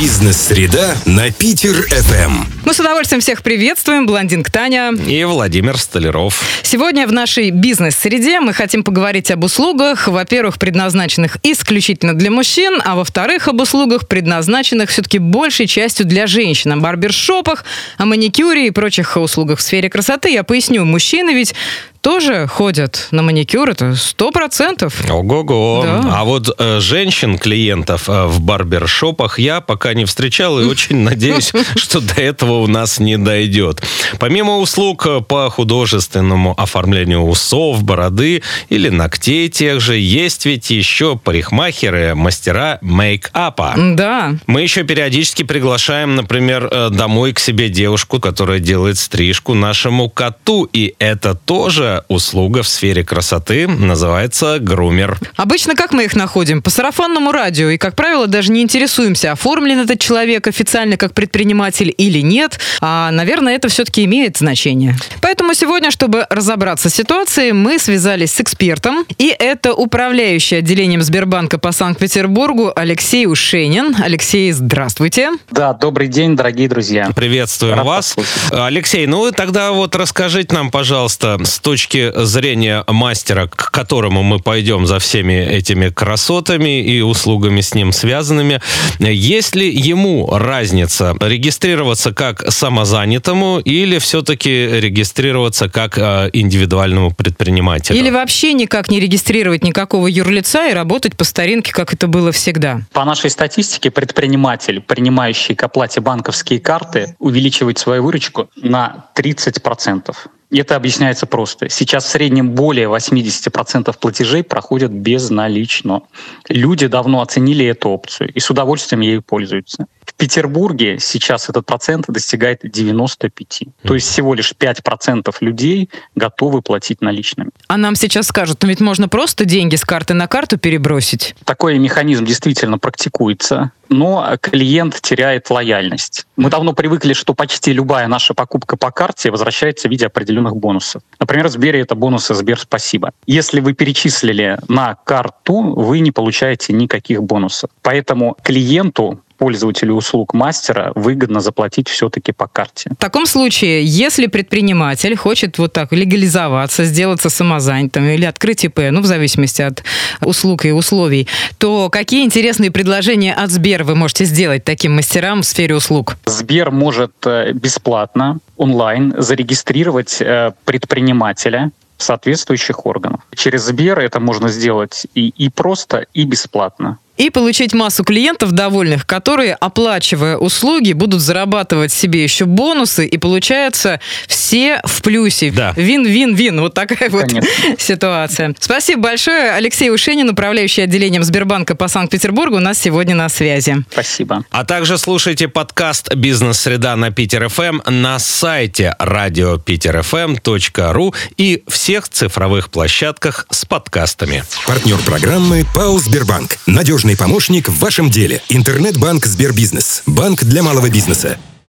Бизнес-среда на Питер-ФМ. Мы с удовольствием всех приветствуем. Блондинка Таня. И Владимир Столяров. Сегодня в нашей бизнес-среде мы хотим поговорить об услугах, во-первых, предназначенных исключительно для мужчин, а во-вторых, об услугах, предназначенных все-таки большей частью для женщин, о барбершопах, о маникюре и прочих услугах в сфере красоты. Я поясню, мужчины ведь тоже ходят на маникюр, это сто процентов. Ого-го. Да. А вот э, женщин-клиентов э, в барбершопах я пока не встречал и очень надеюсь, что до этого у нас не дойдет. Помимо услуг э, по художественному оформлению усов, бороды или ногтей тех же, есть ведь еще парикмахеры, мастера мейк-апа. Да. Мы еще периодически приглашаем, например, э, домой к себе девушку, которая делает стрижку нашему коту. И это тоже услуга в сфере красоты, называется грумер. Обычно как мы их находим? По сарафанному радио. И, как правило, даже не интересуемся, оформлен этот человек официально как предприниматель или нет. А, наверное, это все-таки имеет значение. Поэтому сегодня, чтобы разобраться с ситуацией, мы связались с экспертом. И это управляющий отделением Сбербанка по Санкт-Петербургу Алексей Ушенин. Алексей, здравствуйте. Да, добрый день, дорогие друзья. Приветствуем Рад вас. послушать. Алексей, ну тогда вот расскажите нам, пожалуйста, с точки зрения мастера, к которому мы пойдем за всеми этими красотами и услугами с ним связанными, есть ли ему разница регистрироваться как самозанятому или все-таки регистрироваться как э, индивидуальному предпринимателю? Или вообще никак не регистрировать никакого юрлица и работать по старинке, как это было всегда. По нашей статистике, предприниматель, принимающий к оплате банковские карты, увеличивает свою выручку на 30%. Это объясняется просто. Сейчас в среднем более 80% платежей проходят безналично. Люди давно оценили эту опцию и с удовольствием ею пользуются. Петербурге сейчас этот процент достигает 95. То есть всего лишь 5% людей готовы платить наличными. А нам сейчас скажут, ну ведь можно просто деньги с карты на карту перебросить. Такой механизм действительно практикуется, но клиент теряет лояльность. Мы давно привыкли, что почти любая наша покупка по карте возвращается в виде определенных бонусов. Например, в Сбере это бонусы Сбер Спасибо. Если вы перечислили на карту, вы не получаете никаких бонусов. Поэтому клиенту пользователю услуг мастера выгодно заплатить все-таки по карте. В таком случае, если предприниматель хочет вот так легализоваться, сделаться самозанятым или открыть ИП, ну, в зависимости от услуг и условий, то какие интересные предложения от Сбер вы можете сделать таким мастерам в сфере услуг? Сбер может э, бесплатно онлайн зарегистрировать э, предпринимателя соответствующих органах. Через Сбер это можно сделать и, и просто, и бесплатно. И получить массу клиентов довольных, которые, оплачивая услуги, будут зарабатывать себе еще бонусы, и получается все в плюсе. Да. Вин-вин-вин. Вот такая вот Конечно. ситуация. Спасибо большое. Алексей Ушенин, управляющий отделением Сбербанка по Санкт-Петербургу, у нас сегодня на связи. Спасибо. А также слушайте подкаст «Бизнес-среда» на Питер ФМ на сайте радиопитерфм.ру и всех цифровых площадках с подкастами. Партнер программы ПАО «Сбербанк». Надежный помощник в вашем деле. Интернет-банк «Сбербизнес». Банк для малого бизнеса.